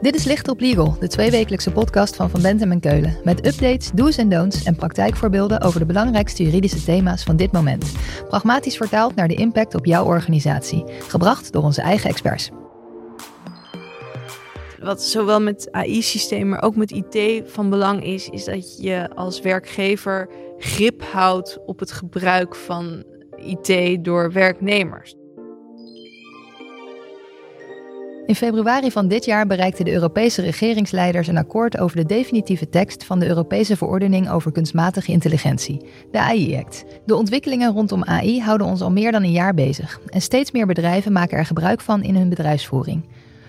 Dit is Licht op Legal, de tweewekelijkse podcast van Van Bentem en Keulen. Met updates, do's en don'ts en praktijkvoorbeelden over de belangrijkste juridische thema's van dit moment. Pragmatisch vertaald naar de impact op jouw organisatie. Gebracht door onze eigen experts. Wat zowel met AI-systemen, maar ook met IT van belang is, is dat je als werkgever grip houdt op het gebruik van IT door werknemers. In februari van dit jaar bereikten de Europese regeringsleiders een akkoord over de definitieve tekst van de Europese verordening over kunstmatige intelligentie, de AI-act. De ontwikkelingen rondom AI houden ons al meer dan een jaar bezig en steeds meer bedrijven maken er gebruik van in hun bedrijfsvoering.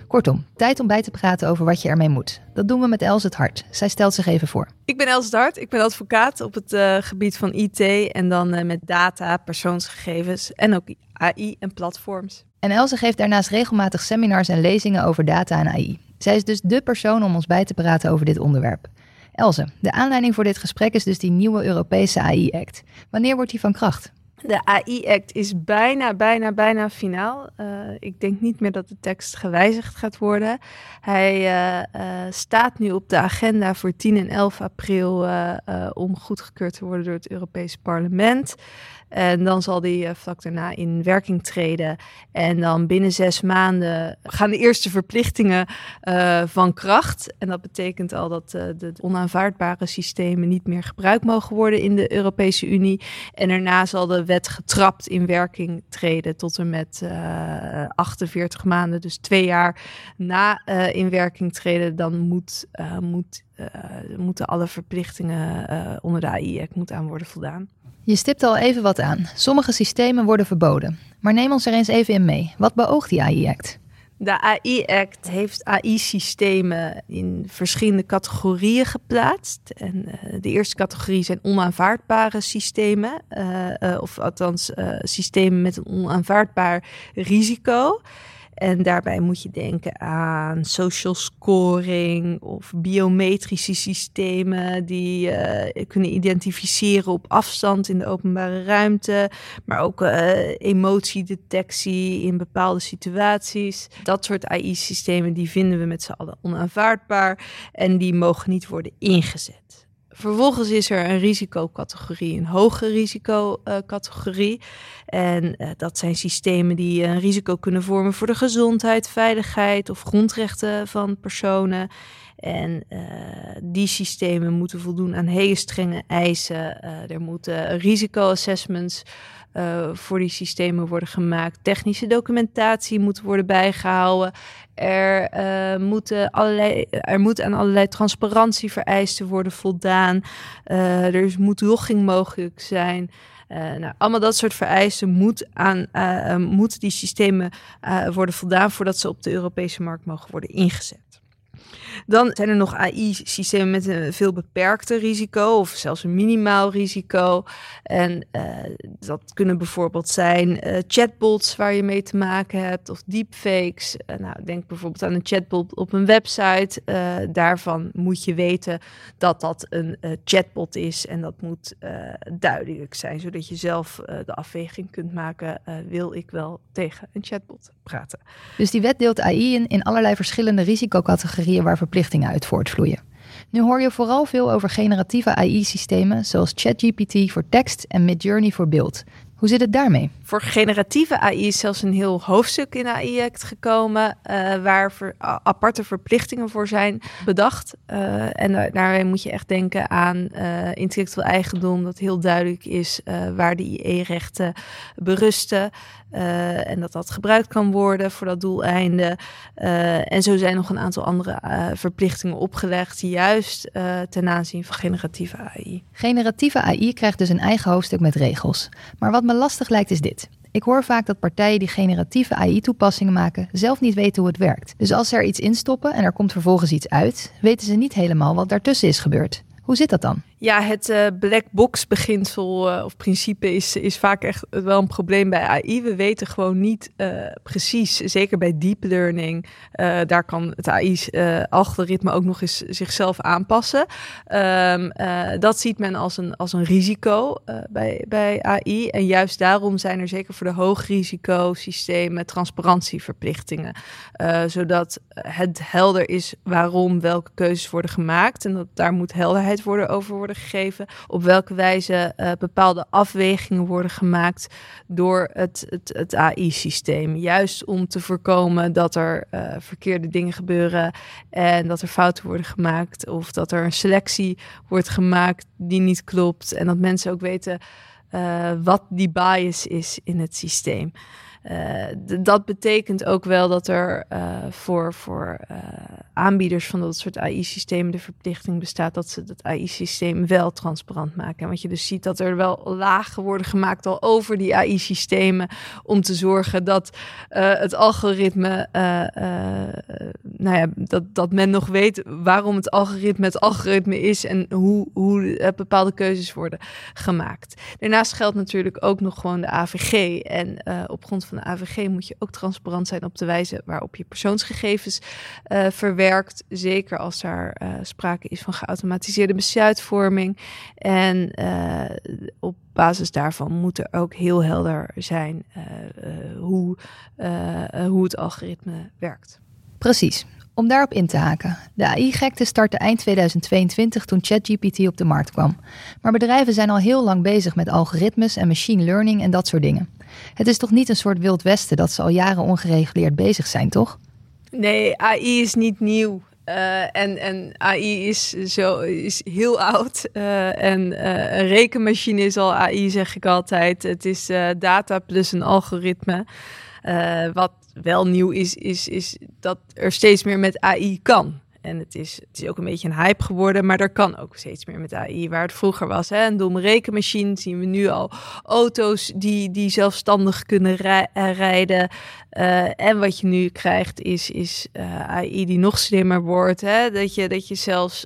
Kortom, tijd om bij te praten over wat je ermee moet. Dat doen we met Els het Hart. Zij stelt zich even voor. Ik ben Els het Hart. Ik ben advocaat op het uh, gebied van IT en dan uh, met data, persoonsgegevens en ook AI en platforms. En Else geeft daarnaast regelmatig seminars en lezingen over data en AI. Zij is dus dé persoon om ons bij te praten over dit onderwerp. Else, de aanleiding voor dit gesprek is dus die nieuwe Europese AI-act. Wanneer wordt die van kracht? De AI-act is bijna, bijna, bijna finaal. Uh, ik denk niet meer dat de tekst gewijzigd gaat worden. Hij uh, uh, staat nu op de agenda voor 10 en 11 april om goedgekeurd te worden door het Europees Parlement. En dan zal die vlak daarna in werking treden. En dan binnen zes maanden gaan de eerste verplichtingen van kracht. En dat betekent al dat de onaanvaardbare systemen niet meer gebruikt mogen worden in de Europese Unie. En daarna zal de wet getrapt in werking treden tot en met 48 maanden. Dus twee jaar na in treden, dan moet, moet, moeten alle verplichtingen onder de AI-act moet aan worden voldaan. Je stipt al even wat aan. Sommige systemen worden verboden. Maar neem ons er eens even in mee. Wat beoogt die AI-act? De AI-act heeft AI-systemen in verschillende categorieën geplaatst. En uh, de eerste categorie zijn onaanvaardbare systemen, uh, uh, of althans systemen met een onaanvaardbaar risico. En daarbij moet je denken aan social scoring of biometrische systemen die uh, kunnen identificeren op afstand in de openbare ruimte, maar ook uh, emotiedetectie in bepaalde situaties. Dat soort AI-systemen die vinden we met z'n allen onaanvaardbaar en die mogen niet worden ingezet. Vervolgens is er een risicocategorie, een hoge risicocategorie. En uh, dat zijn systemen die een risico kunnen vormen voor de gezondheid, veiligheid of grondrechten van personen. En uh, die systemen moeten voldoen aan hele strenge eisen. Er moeten risicoassessments uh, voor die systemen worden gemaakt. Technische documentatie moet worden bijgehouden. Er, uh, moeten allerlei, er moet aan allerlei transparantievereisten worden voldaan. Uh, er moet logging mogelijk zijn. Nou, allemaal dat soort vereisten moet, aan, uh, moet die systemen worden voldaan voordat ze op de Europese markt mogen worden ingezet. Dan zijn er nog AI-systemen met een veel beperkter risico of zelfs een minimaal risico. En uh, dat kunnen bijvoorbeeld zijn uh, chatbots waar je mee te maken hebt of deepfakes. Uh, nou, denk bijvoorbeeld aan een chatbot op een website. daarvan moet je weten dat dat een chatbot is en dat moet duidelijk zijn, zodat je zelf de afweging kunt maken: wil ik wel tegen een chatbot praten? Dus die wet deelt AI in, in allerlei verschillende risicocategorieën waar verplichtingen uit voortvloeien. Nu hoor je vooral veel over generatieve AI-systemen zoals ChatGPT voor tekst en Midjourney voor beeld. Hoe zit het daarmee? Voor generatieve AI is zelfs een heel hoofdstuk in de AI-act gekomen, uh, waar ver, aparte verplichtingen voor zijn bedacht. Uh, en daar, daarmee moet je echt denken aan uh, intellectueel eigendom, dat heel duidelijk is waar de IE-rechten berusten. En dat dat gebruikt kan worden voor dat doeleinde. en zo zijn nog een aantal andere verplichtingen opgelegd, juist ten aanzien van generatieve AI. Generatieve AI krijgt dus een eigen hoofdstuk met regels. Maar wat me lastig lijkt is dit. Ik hoor vaak dat partijen die generatieve AI-toepassingen maken zelf niet weten hoe het werkt. Dus als ze er iets in stoppen en er komt vervolgens iets uit, weten ze niet helemaal wat daartussen is gebeurd. Hoe zit dat dan? Ja, het uh, black box beginsel uh, of principe is, is vaak echt wel een probleem bij AI. We weten gewoon niet uh, precies, zeker bij deep learning, daar kan het AI-algoritme ook nog eens zichzelf aanpassen. Um, dat ziet men als een, als een risico bij, bij AI. En juist daarom zijn er zeker voor de hoogrisicosystemen transparantieverplichtingen. zodat het helder is waarom welke keuzes worden gemaakt. En dat daar moet helderheid worden over worden gegeven. Op welke wijze uh, bepaalde afwegingen worden gemaakt door het, het, het AI-systeem. Juist om te voorkomen dat er uh, verkeerde dingen gebeuren en dat er fouten worden gemaakt. Of dat er een selectie wordt gemaakt die niet klopt. En dat mensen ook weten uh, wat die bias is in het systeem. Uh, dat betekent ook wel dat er uh, voor, voor uh, aanbieders van dat soort AI-systemen de verplichting bestaat dat ze dat AI-systeem wel transparant maken. Want je dus ziet dat er wel lagen worden gemaakt al over die AI-systemen om te zorgen dat het algoritme, nou ja, dat, dat men nog weet waarom het algoritme het algoritme is en hoe, hoe bepaalde keuzes worden gemaakt. Daarnaast geldt natuurlijk ook nog gewoon de AVG en op grond van de AVG moet je ook transparant zijn op de wijze waarop je persoonsgegevens uh, verwerkt. Zeker als daar uh, sprake is van geautomatiseerde besluitvorming. En uh, op basis daarvan moet er ook heel helder zijn hoe, hoe het algoritme werkt. Precies. Om daarop in te haken. De AI-gekte startte eind 2022 toen ChatGPT op de markt kwam. Maar bedrijven zijn al heel lang bezig met algoritmes en machine learning en dat soort dingen. Het is toch niet een soort wild westen dat ze al jaren ongereguleerd bezig zijn, toch? Nee, AI is niet nieuw. Uh, en, en AI is, zo, is heel oud. Uh, en uh, een rekenmachine is al AI, zeg ik altijd. Het is data plus een algoritme. wat wel nieuw is, is, is dat er steeds meer met AI kan. En het is, het is ook een beetje een hype geworden, maar er kan ook steeds meer met AI. Waar het vroeger was, hè, een domme rekenmachine, zien we nu al auto's die, die zelfstandig kunnen rijden. Uh, en wat je nu krijgt is, is uh, AI die nog slimmer wordt. Hè? Dat, je, dat je zelfs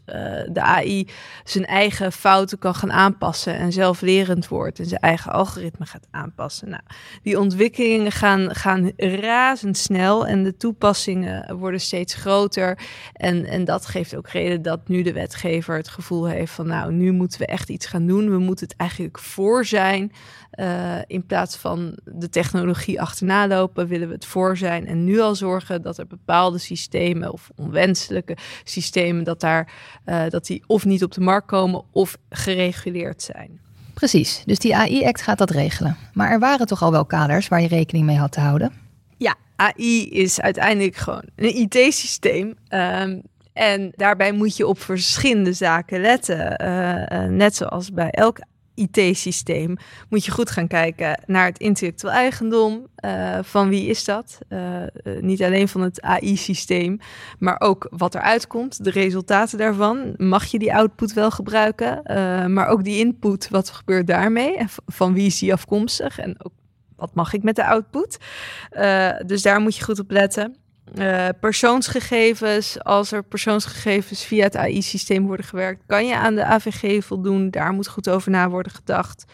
de AI zijn eigen fouten kan gaan aanpassen en zelflerend wordt en zijn eigen algoritme gaat aanpassen. Nou, die ontwikkelingen gaan, gaan razendsnel en de toepassingen worden steeds groter. En, en dat geeft ook reden dat nu de wetgever het gevoel heeft van nou, nu moeten we echt iets gaan doen. We moeten het eigenlijk voor zijn. Uh, in plaats van de technologie achterna lopen, willen we het voor zijn en nu al zorgen dat er bepaalde systemen of onwenselijke systemen, dat, daar, uh, dat die of niet op de markt komen of gereguleerd zijn. Precies, dus die AI-act gaat dat regelen. Maar er waren toch al wel kaders waar je rekening mee had te houden? Ja, AI is uiteindelijk gewoon een IT-systeem. Um, en daarbij moet je op verschillende zaken letten. Uh, uh, net zoals bij elk IT-systeem moet je goed gaan kijken naar het intellectueel eigendom. Uh, van wie is dat? Niet alleen van het AI-systeem, maar ook wat eruit komt, de resultaten daarvan. Mag je die output wel gebruiken? maar ook die input, wat gebeurt daarmee? Van wie is die afkomstig? En ook wat mag ik met de output? dus daar moet je goed op letten. Uh, persoonsgegevens, als er persoonsgegevens via het AI-systeem worden gewerkt, kan je aan de AVG voldoen. Daar moet goed over na worden gedacht.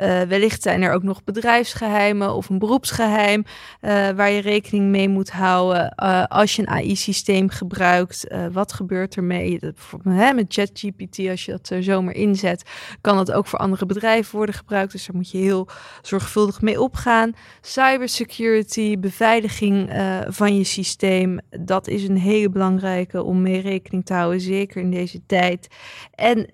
Uh, wellicht zijn er ook nog bedrijfsgeheimen of een beroepsgeheim uh, waar je rekening mee moet houden. Uh, als je een AI-systeem gebruikt, wat gebeurt ermee? Hè, met ChatGPT, als je dat zomaar inzet, kan dat ook voor andere bedrijven worden gebruikt. Dus daar moet je heel zorgvuldig mee opgaan. Cybersecurity, beveiliging van je systeem, dat is een hele belangrijke om mee rekening te houden, zeker in deze tijd. En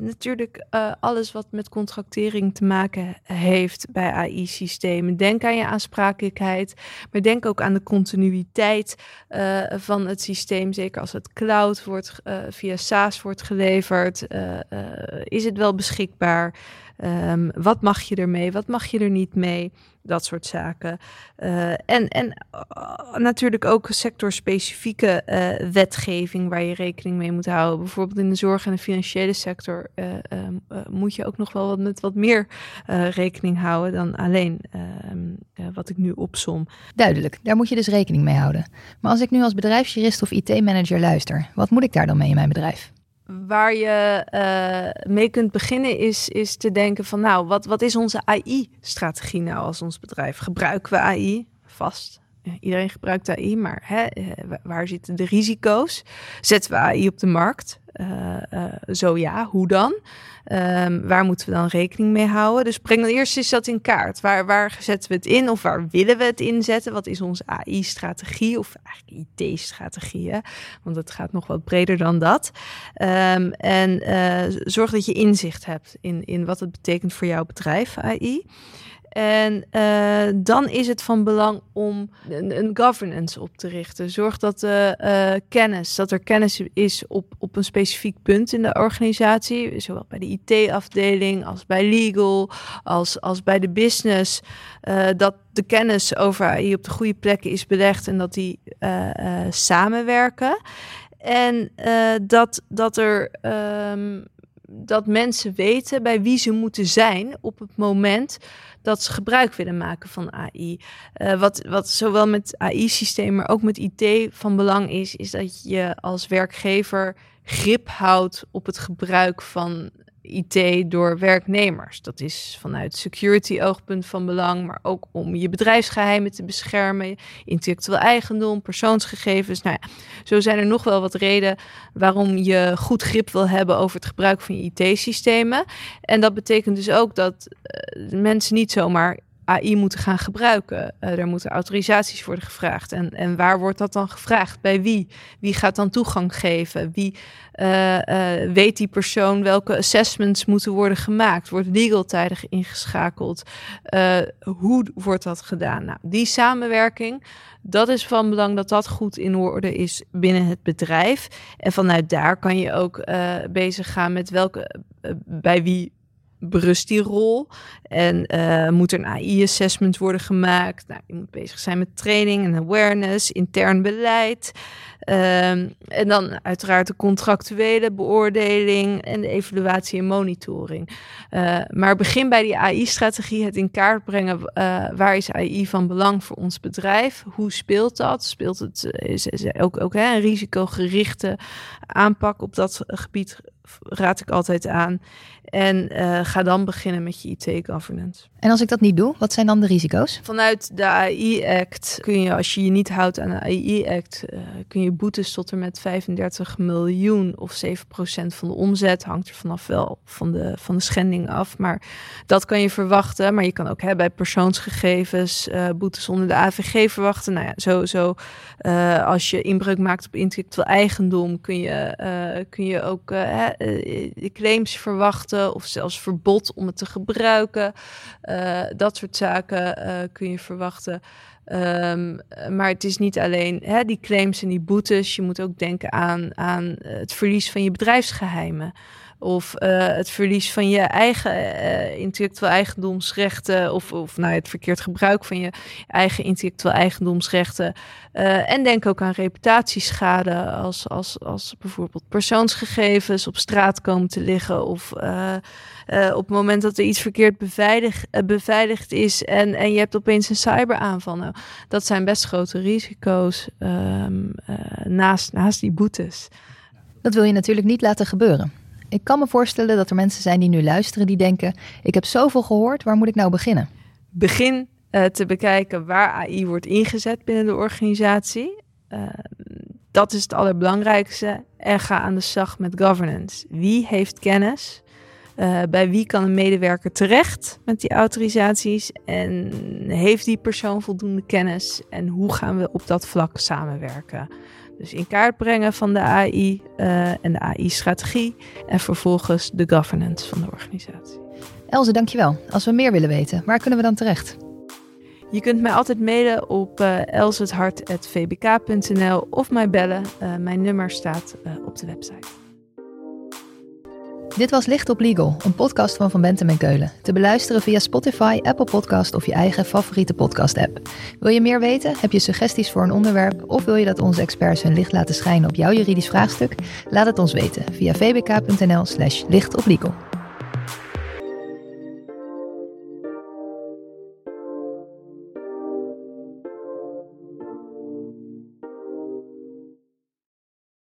natuurlijk alles wat met contractering te maken heeft bij AI-systemen. Denk aan je aansprakelijkheid, maar denk ook aan de continuïteit uh, van het systeem. Zeker als het cloud wordt, uh, via SaaS wordt geleverd. Uh, is het wel beschikbaar? Um, wat mag je ermee? Wat mag je er niet mee? Dat soort zaken. Uh, en en uh, natuurlijk ook sectorspecifieke uh, wetgeving waar je rekening mee moet houden. Bijvoorbeeld in de zorg en de financiële sector ehm, moet je ook nog wel wat, met wat meer rekening houden dan alleen ehm, wat ik nu opsom. Duidelijk, daar moet je dus rekening mee houden. Maar als ik nu als bedrijfsjurist of IT-manager luister, wat moet ik daar dan mee in mijn bedrijf? Waar je uh, mee kunt beginnen is, is te denken van nou, wat, wat is onze AI-strategie nou als ons bedrijf? Gebruiken we AI? Vast. Iedereen gebruikt AI, maar hè, eh, waar zitten de risico's? Zetten we AI op de markt? Uh, zo ja, hoe dan? Um, waar moeten we dan rekening mee houden? Dus breng dan eerst eens dat in kaart. Waar, waar zetten we het in of waar willen we het inzetten? Wat is onze AI-strategie of eigenlijk IT-strategie? Want het gaat nog wat breder dan dat. Um, en zorg dat je inzicht hebt in, in wat het betekent voor jouw bedrijf, AI. En uh, dan is het van belang om een, governance op te richten. Zorg dat de uh, kennis, dat er kennis is op, op een specifiek punt in de organisatie, zowel bij de IT-afdeling als bij legal, als, als bij de business, uh, dat de kennis over AI op de goede plekken is belegd en dat die samenwerken. En dat, dat er. Um, dat mensen weten bij wie ze moeten zijn op het moment dat ze gebruik willen maken van AI. Eh, wat, wat zowel met AI-systemen, maar ook met IT van belang is, is dat je als werkgever grip houdt op het gebruik van IT door werknemers. Dat is vanuit security oogpunt van belang, maar ook om je bedrijfsgeheimen te beschermen, intellectueel eigendom, persoonsgegevens. Nou ja, zo zijn er nog wel wat redenen waarom je goed grip wil hebben over het gebruik van je IT-systemen. En dat betekent dus ook dat uh, mensen niet zomaar AI moeten gaan gebruiken. Uh, er moeten autorisaties worden gevraagd. En, en waar wordt dat dan gevraagd? Bij wie? Wie gaat dan toegang geven? Wie uh, uh, weet die persoon welke assessments moeten worden gemaakt? Wordt legal tijdig ingeschakeld? hoe wordt dat gedaan? Nou, die samenwerking, dat is van belang dat dat goed in orde is binnen het bedrijf. En vanuit daar kan je ook bezig gaan met welke, bij wie berust die rol? En uh, moet er een AI-assessment worden gemaakt? Nou, je moet bezig zijn met training en awareness, intern beleid. Um, en dan uiteraard de contractuele beoordeling en de evaluatie en monitoring. Uh, maar begin bij die AI-strategie, het in kaart brengen. Uh, waar is AI van belang voor ons bedrijf? Hoe speelt dat? Speelt het is, is ook, ook hè, een risicogerichte aanpak op dat gebied? Raad ik altijd aan. En uh, ga dan beginnen met je IT-governance. En als ik dat niet doe, wat zijn dan de risico's? Vanuit de AI-act kun je, als je je niet houdt aan de AI-act, kun je boetes tot en met 35 miljoen of 7% van de omzet. Hangt er vanaf wel van de, van de schending af. Maar dat kan je verwachten. Maar je kan ook hè, bij persoonsgegevens uh, boetes onder de AVG verwachten. Nou ja, zo, zo als je inbreuk maakt op intellectueel eigendom, kun je, kun je ook claims verwachten of zelfs verbod om het te gebruiken. Uh, dat soort zaken uh, kun je verwachten. Um, maar het is niet alleen hè, die claims en die boetes. Je moet ook denken aan, aan het verlies van je bedrijfsgeheimen. Of uh, het verlies van je eigen uh, intellectueel eigendomsrechten. Of, of nou, het verkeerd gebruik van je eigen intellectueel eigendomsrechten. Uh, en denk ook aan reputatieschade. Als, als, als bijvoorbeeld persoonsgegevens op straat komen te liggen. Of op het moment dat er iets verkeerd beveilig, beveiligd is. En, en je hebt opeens een cyberaanval. Nou, dat zijn best grote risico's um, naast, naast die boetes. Dat wil je natuurlijk niet laten gebeuren. Ik kan me voorstellen dat er mensen zijn die nu luisteren die denken: ik heb zoveel gehoord, waar moet ik nou beginnen? Begin uh, te bekijken waar AI wordt ingezet binnen de organisatie. Uh, dat is het allerbelangrijkste. En ga aan de slag met governance. Wie heeft kennis? Uh, bij wie kan een medewerker terecht met die autorisaties? En heeft die persoon voldoende kennis? En hoe gaan we op dat vlak samenwerken? Dus in kaart brengen van de AI uh, en de AI-strategie. En vervolgens de governance van de organisatie. Elze, dankjewel. Als we meer willen weten, waar kunnen we dan terecht? Je kunt mij altijd mailen op uh, elsethart.vbk.nl of mij bellen. Uh, mijn nummer staat uh, op de website. Dit was Licht op Legal, een podcast van Van Bentem en Keulen. Te beluisteren via Spotify, Apple Podcast of je eigen favoriete podcast-app. Wil je meer weten? Heb je suggesties voor een onderwerp? Of wil je dat onze experts hun licht laten schijnen op jouw juridisch vraagstuk? Laat het ons weten via vbk.nl slash licht op legal.